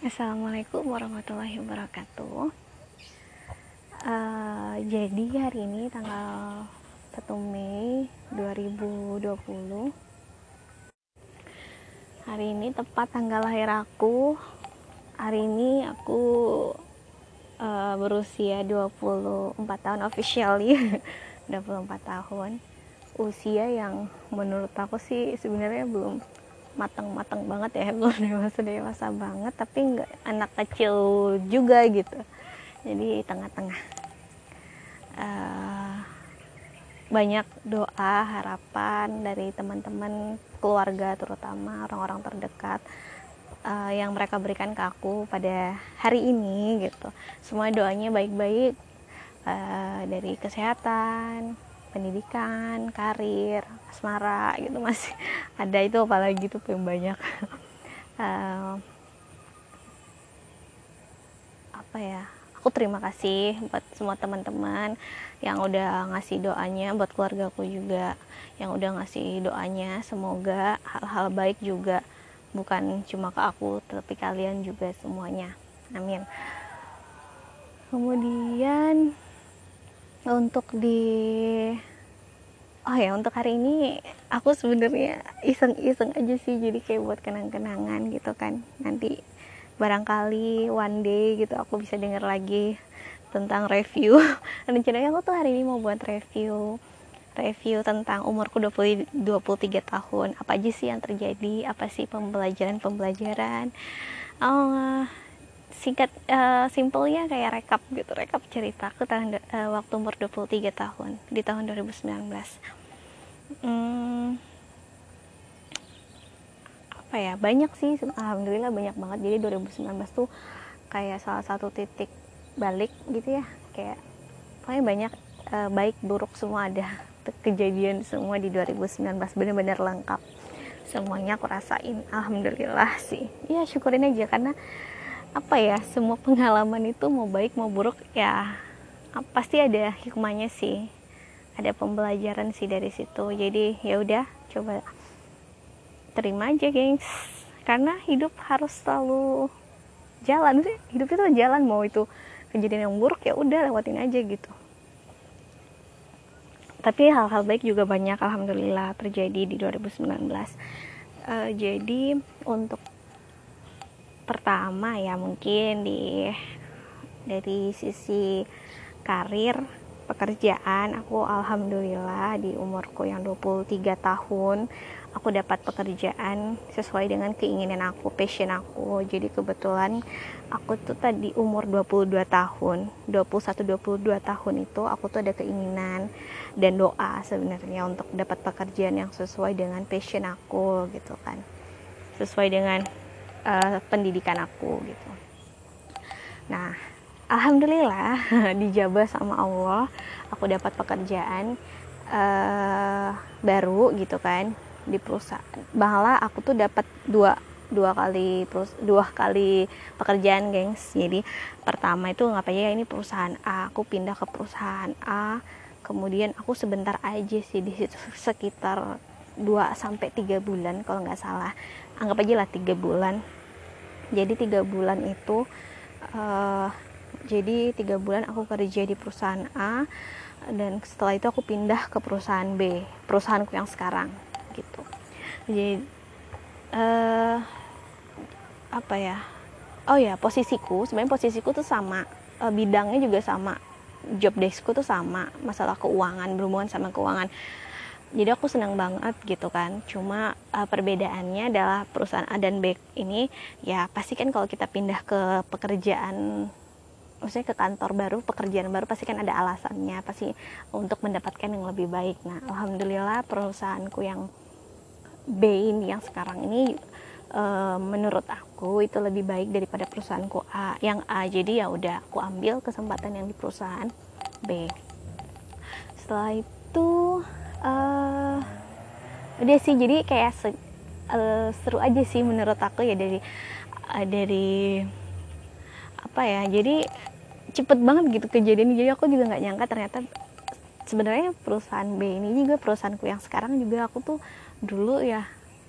Assalamualaikum warahmatullahi wabarakatuh. Uh, jadi hari ini tanggal 1 Mei 2020. Hari ini tepat tanggal lahir aku. Hari ini aku uh, berusia 24 tahun officially. 24 tahun. Usia yang menurut aku sih sebenarnya belum matang-matang banget ya belum dewasa dewasa banget tapi nggak anak kecil juga gitu. Jadi tengah-tengah. Uh, banyak doa harapan dari teman-teman keluarga terutama orang-orang terdekat uh, yang mereka berikan ke aku pada hari ini gitu. Semua doanya baik-baik uh, dari kesehatan pendidikan, karir, asmara gitu masih ada itu apalagi tuh yang banyak. Uh, apa ya aku terima kasih buat semua teman-teman yang udah ngasih doanya buat keluargaku juga yang udah ngasih doanya. Semoga hal-hal baik juga bukan cuma ke aku tapi kalian juga semuanya. Amin. Kemudian untuk di oh ya untuk hari ini aku sebenarnya iseng-iseng aja sih jadi kayak buat kenang-kenangan gitu kan. Nanti barangkali one day gitu aku bisa denger lagi tentang review. Rencananya aku tuh hari ini mau buat review review tentang umurku 20, 23 tahun. Apa aja sih yang terjadi? Apa sih pembelajaran-pembelajaran? Oh, singkat uh, simpelnya kayak rekap gitu rekap cerita. Aku tahun uh, waktu umur 23 tahun di tahun 2019 hmm, apa ya banyak sih alhamdulillah banyak banget. Jadi 2019 tuh kayak salah satu titik balik gitu ya kayak pokoknya banyak uh, baik buruk semua ada. Kejadian semua di 2019 benar-benar lengkap. Semuanya aku rasain alhamdulillah sih. Ya syukurin aja karena apa ya semua pengalaman itu mau baik mau buruk ya pasti ada hikmahnya sih. Ada pembelajaran sih dari situ. Jadi ya udah coba terima aja gengs. Karena hidup harus selalu jalan sih. Hidup itu jalan mau itu kejadian yang buruk ya udah lewatin aja gitu. Tapi hal-hal baik juga banyak alhamdulillah terjadi di 2019 uh, jadi untuk pertama ya mungkin di dari sisi karir pekerjaan aku alhamdulillah di umurku yang 23 tahun aku dapat pekerjaan sesuai dengan keinginan aku, passion aku. Jadi kebetulan aku tuh tadi umur 22 tahun, 21 22 tahun itu aku tuh ada keinginan dan doa sebenarnya untuk dapat pekerjaan yang sesuai dengan passion aku gitu kan. Sesuai dengan uh, pendidikan aku gitu. Nah alhamdulillah dijabah sama Allah aku dapat pekerjaan uh, baru gitu kan di perusahaan. Malah aku tuh dapat dua dua kali dua kali pekerjaan gengs. Jadi pertama itu ngapain ya ini perusahaan A aku pindah ke perusahaan A. Kemudian aku sebentar aja sih di situ sekitar 2 sampai 3 bulan kalau nggak salah. Anggap aja lah tiga bulan. Jadi tiga bulan itu uh, jadi tiga bulan aku kerja di perusahaan A dan setelah itu aku pindah ke perusahaan B perusahaanku yang sekarang gitu. Jadi uh, apa ya? Oh ya posisiku sebenarnya posisiku tuh sama uh, bidangnya juga sama job deskku tuh sama masalah keuangan berhubungan sama keuangan jadi aku senang banget gitu kan. Cuma uh, perbedaannya adalah perusahaan A dan B ini ya pasti kan kalau kita pindah ke pekerjaan maksudnya ke kantor baru pekerjaan baru pasti kan ada alasannya pasti untuk mendapatkan yang lebih baik. Nah alhamdulillah perusahaanku yang B ini yang sekarang ini uh, menurut aku itu lebih baik daripada perusahaanku A. Yang A jadi ya udah aku ambil kesempatan yang di perusahaan B. Setelah itu uh, udah sih jadi kayak se, uh, seru aja sih menurut aku ya dari uh, dari apa ya jadi cepet banget gitu kejadian jadi aku juga nggak nyangka ternyata sebenarnya perusahaan B ini juga perusahaanku yang sekarang juga aku tuh dulu ya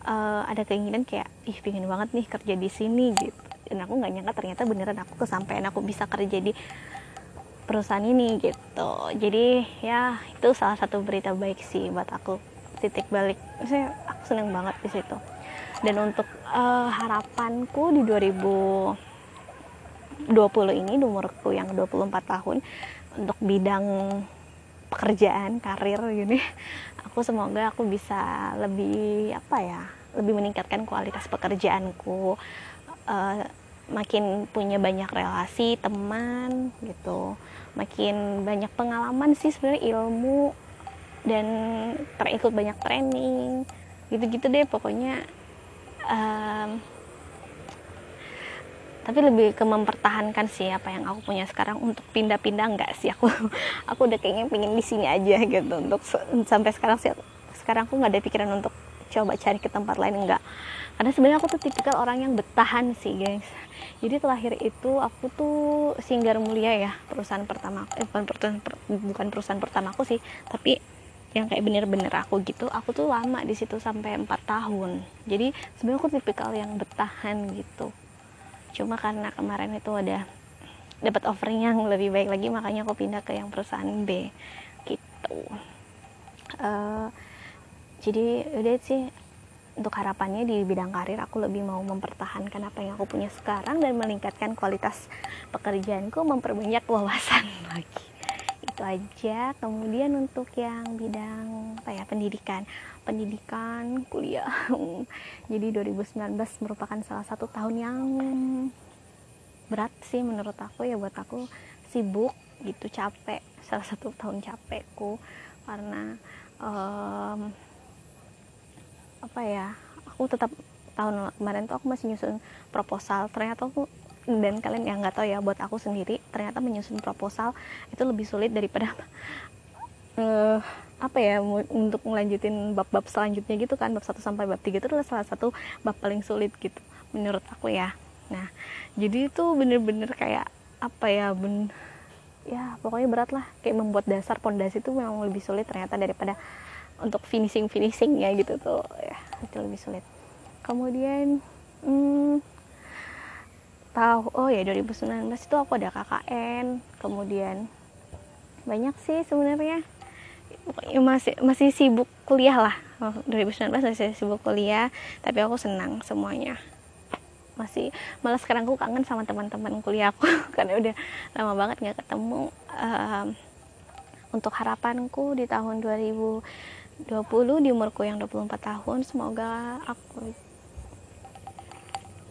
uh, ada keinginan kayak ih pingin banget nih kerja di sini gitu. Dan aku nggak nyangka ternyata beneran aku kesampaian aku bisa kerja di perusahaan ini gitu. Jadi ya itu salah satu berita baik sih buat aku. Titik balik. Saya aku seneng banget di situ. Dan untuk uh, harapanku di 2020 ini di umurku yang 24 tahun untuk bidang pekerjaan karir gini aku semoga aku bisa lebih apa ya lebih meningkatkan kualitas pekerjaanku. Uh, makin punya banyak relasi teman gitu. Makin banyak pengalaman sih sebenarnya ilmu dan terikut banyak training. Gitu-gitu deh pokoknya. Um, tapi lebih ke mempertahankan sih apa yang aku punya sekarang. Untuk pindah-pindah enggak sih. Aku aku udah kayaknya pengen di sini aja gitu. Untuk sampai sekarang sih sekarang aku nggak ada pikiran untuk coba cari ke tempat lain enggak karena sebenarnya aku tuh tipikal orang yang bertahan sih guys. Jadi terakhir itu aku tuh Singgar Mulia ya perusahaan pertama eh, bukan perusahaan bukan perusahaan pertama aku sih tapi yang kayak bener-bener aku gitu aku tuh lama di situ sampai empat tahun. Jadi sebenarnya aku tipikal yang bertahan gitu. Cuma karena kemarin itu ada dapat offering yang lebih baik lagi makanya aku pindah ke yang perusahaan B gitu. Uh, jadi udah sih untuk harapannya di bidang karir aku lebih mau mempertahankan apa yang aku punya sekarang dan meningkatkan kualitas pekerjaanku memperbanyak wawasan lagi. Itu aja. Kemudian untuk yang bidang apa ya pendidikan. Pendidikan kuliah. Jadi 2019 merupakan salah satu tahun yang berat sih menurut aku ya buat aku sibuk gitu capek. Salah satu tahun capekku. Karena um, apa ya aku tetap tahun kemarin tuh aku masih nyusun proposal. Ternyata aku dan kalian yang nggak tahu ya buat aku sendiri ternyata menyusun proposal itu lebih sulit daripada uh, apa ya untuk melanjutin bab-bab selanjutnya gitu kan bab 1 sampai bab 3 itu adalah salah satu bab paling sulit gitu menurut aku ya. Nah jadi itu bener-bener kayak apa ya ben ya pokoknya berat lah. Kayak membuat dasar pondasi itu memang lebih sulit ternyata daripada untuk finishing finishing ya gitu tuh ya itu lebih sulit. Kemudian hmm, tahu oh ya 2019 itu aku ada KKN kemudian banyak sih sebenarnya. Masih masih sibuk kuliah lah. 2019 masih sibuk kuliah tapi aku senang semuanya. Masih malah sekarang aku kangen sama teman-teman kuliahku karena udah lama banget nggak ketemu um, untuk harapanku di tahun 2000 20 di umurku yang 24 tahun semoga aku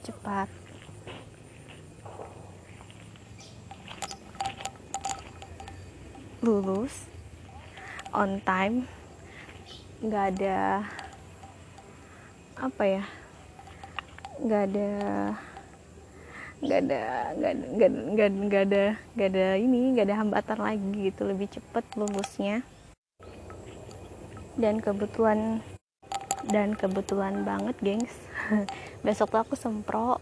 cepat. Lulus on time nggak ada apa ya nggak ada nggak ada nggak nggak nggak nggak ada nggak ada ini nggak ada hambatan lagi gitu lebih cepet lulusnya dan kebetulan dan kebetulan banget gengs. Besok tuh aku sempro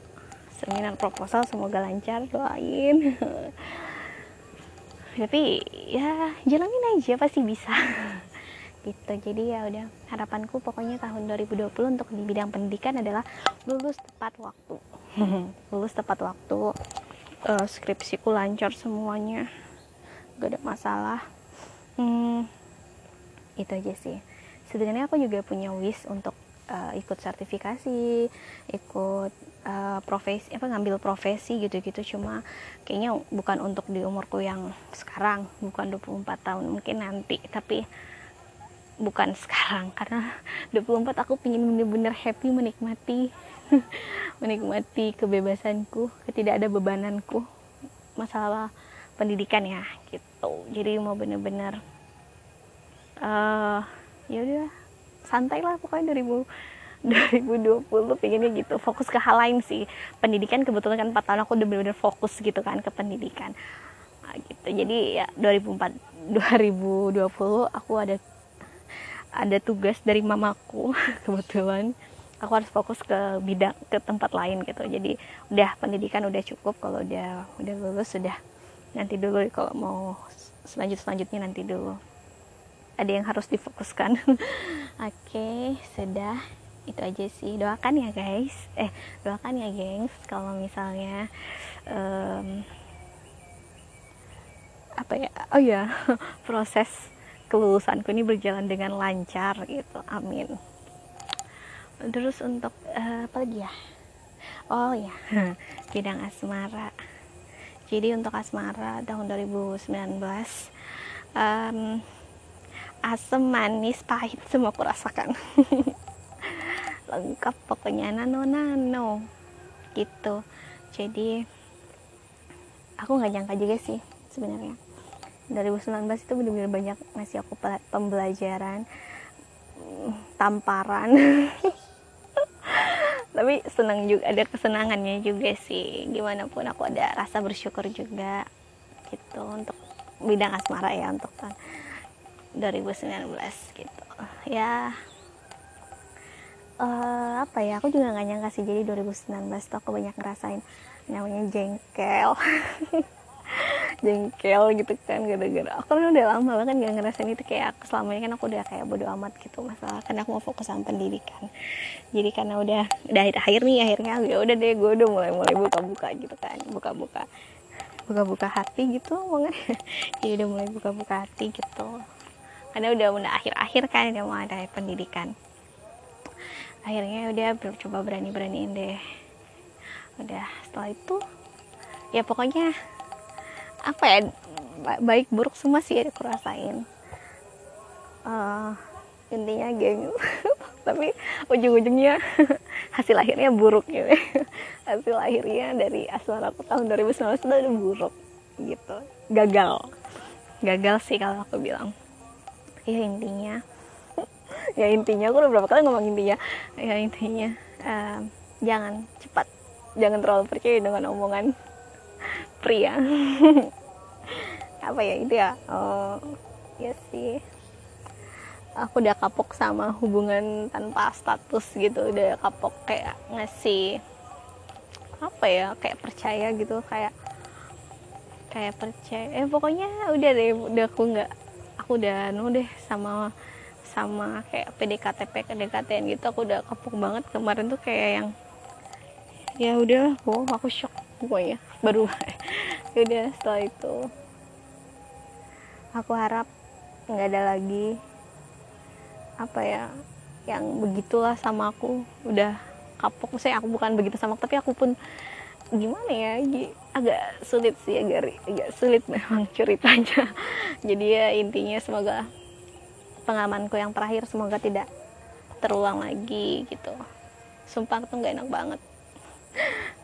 seminar proposal semoga lancar doain. Tapi ya jalanin aja pasti bisa. Gitu jadi ya udah harapanku pokoknya tahun 2020 untuk di bidang pendidikan adalah lulus tepat waktu. Lulus tepat waktu uh, skripsiku lancar semuanya gak ada masalah. Hmm, itu aja sih. Sebenarnya aku juga punya wish untuk uh, ikut sertifikasi ikut uh, profesi apa ngambil profesi gitu-gitu. Cuma kayaknya bukan untuk di umurku yang sekarang bukan 24 tahun mungkin nanti. Tapi bukan sekarang karena 24 aku pingin bener-bener happy menikmati menikmati kebebasanku tidak ada bebananku masalah pendidikan ya gitu. Jadi mau bener-bener uh, ya udah santai lah pokoknya 2000 2020 pengennya gitu fokus ke hal lain sih. Pendidikan kebetulan kan 4 tahun aku udah bener-bener fokus gitu kan ke pendidikan. Nah, gitu. Jadi ya 2004 2020 aku ada ada tugas dari mamaku kebetulan. Aku harus fokus ke bidang ke tempat lain gitu. Jadi udah pendidikan udah cukup. Kalau udah udah lulus sudah. Nanti dulu kalau mau selanjut selanjutnya nanti dulu ada yang harus difokuskan. Oke okay, sudah. Itu aja sih. Doakan ya guys. Eh doakan ya gengs. Kalau misalnya um, apa ya? Oh ya proses kelulusanku ini berjalan dengan lancar gitu. Amin. Terus untuk uh, apa lagi ya? Oh ya bidang asmara. Jadi untuk asmara tahun 2019 um, asam manis pahit semua aku rasakan. Lengkap pokoknya. Nano nano. Gitu. Jadi aku nggak nyangka juga sih sebenarnya. 2019 itu benar-benar banyak ngasih aku pembelajaran tamparan. Tapi senang juga ada kesenangannya juga sih. Gimana pun aku ada rasa bersyukur juga gitu untuk bidang asmara ya untuk tahun 2019 gitu. Ya uh, apa ya aku juga nggak nyangka sih. Jadi 2019 tuh aku banyak ngerasain namanya jengkel. Jengkel gitu kan gara-gara. Aku kan udah lama banget gak ngerasain itu. Kayak aku selama ini kan aku udah kayak bodo amat gitu. Masalah karena aku mau fokus sama pendidikan. Jadi karena udah udah akhir nih akhirnya ya udah deh gue udah mulai mulai buka-buka gitu kan. Buka-buka buka-buka hati gitu ngomongnya jadi udah mulai buka-buka hati gitu karena udah udah akhir-akhir kan udah mau ada pendidikan. Akhirnya udah coba berani-beraniin deh. Udah setelah itu ya pokoknya apa ya baik buruk semua sih aku rasain. Uh, intinya geng tapi ujung-ujungnya hasil akhirnya buruk gitu hasil akhirnya dari asal aku tahun 2019 itu udah buruk gitu. Gagal. Gagal sih kalau aku bilang ya intinya. Ya intinya. Aku udah berapa kali ngomong intinya. Ya intinya. Uh, jangan cepat. Jangan terlalu percaya dengan omongan pria. Apa ya itu ya? Oh ya sih. Aku udah kapok sama hubungan tanpa status gitu. Udah kapok kayak ngasih apa ya kayak percaya gitu. Kayak kayak percaya. Eh pokoknya udah deh. Udah aku nggak aku udah nu deh sama sama kayak PDKT PDKT gitu aku udah kapok banget. Kemarin tuh kayak yang ya udah wow aku shock pokoknya. Baru ya udah setelah itu aku harap nggak ada lagi apa ya yang begitulah sama aku. Udah kapok saya aku bukan begitu sama aku tapi aku pun gimana ya agak sulit sih agak agak sulit memang ceritanya. Jadi ya intinya semoga pengalamanku yang terakhir semoga tidak terulang lagi gitu. Sumpah tuh nggak enak banget.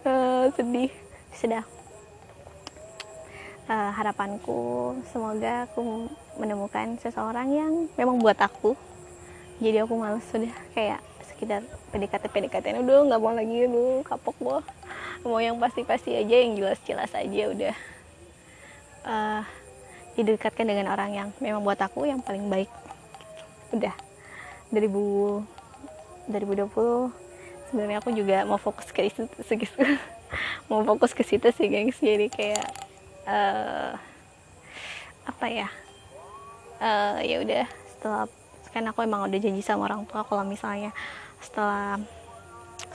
Uh, sedih. Sudah. Uh, harapanku semoga aku menemukan seseorang yang memang buat aku. Jadi aku males sudah. Kayak sekitar PDKT PDKT udah nggak mau lagi lu kapok gua mau yang pasti-pasti aja yang jelas-jelas aja udah. Uh, didekatkan dengan orang yang memang buat aku yang paling baik. Udah. 2000 2020 sebenarnya aku juga mau fokus ke situ mau fokus ke situ sih gengs. Jadi kayak uh, apa ya? Uh, ya udah setelah kan aku emang udah janji sama orang tua kalau misalnya setelah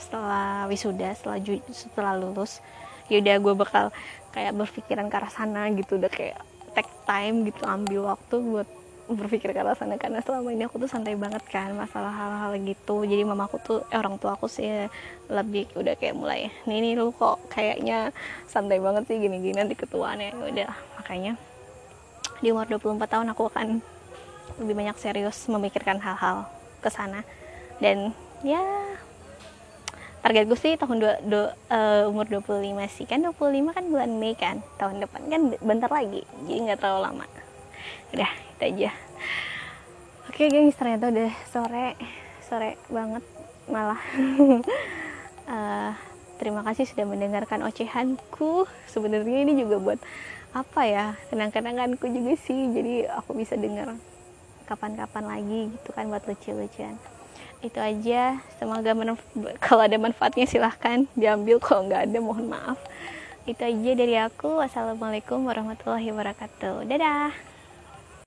setelah wisuda setelah setelah lulus ya udah gue bakal kayak berpikiran ke arah sana gitu. Udah kayak take time gitu ambil waktu buat berpikir ke arah sana. Karena selama ini aku tuh santai banget kan masalah hal-hal gitu. Jadi mamaku tuh eh, orang tua aku sih lebih udah kayak mulai nih nih lu kok kayaknya santai banget sih gini-gini nanti ketuaannya. Ya udah makanya di umur 24 tahun aku akan lebih banyak serius memikirkan hal-hal ke sana. Dan ya target gue sih tahun dua, dua, uh, umur 25 sih. Kan 25 kan bulan Mei kan tahun depan kan bentar lagi jadi nggak terlalu lama. Udah itu aja. Oke gengs ternyata udah sore sore banget malah. Uh, terima kasih sudah mendengarkan ocehanku. Sebenarnya ini juga buat apa ya kenang-kenanganku juga sih. Jadi aku bisa dengar kapan-kapan lagi gitu kan buat lucu-lucuan itu aja. Semoga kalau ada manfaatnya silahkan diambil. Kalau nggak ada mohon maaf. Itu aja dari aku. Wassalamualaikum warahmatullahi wabarakatuh. Dadah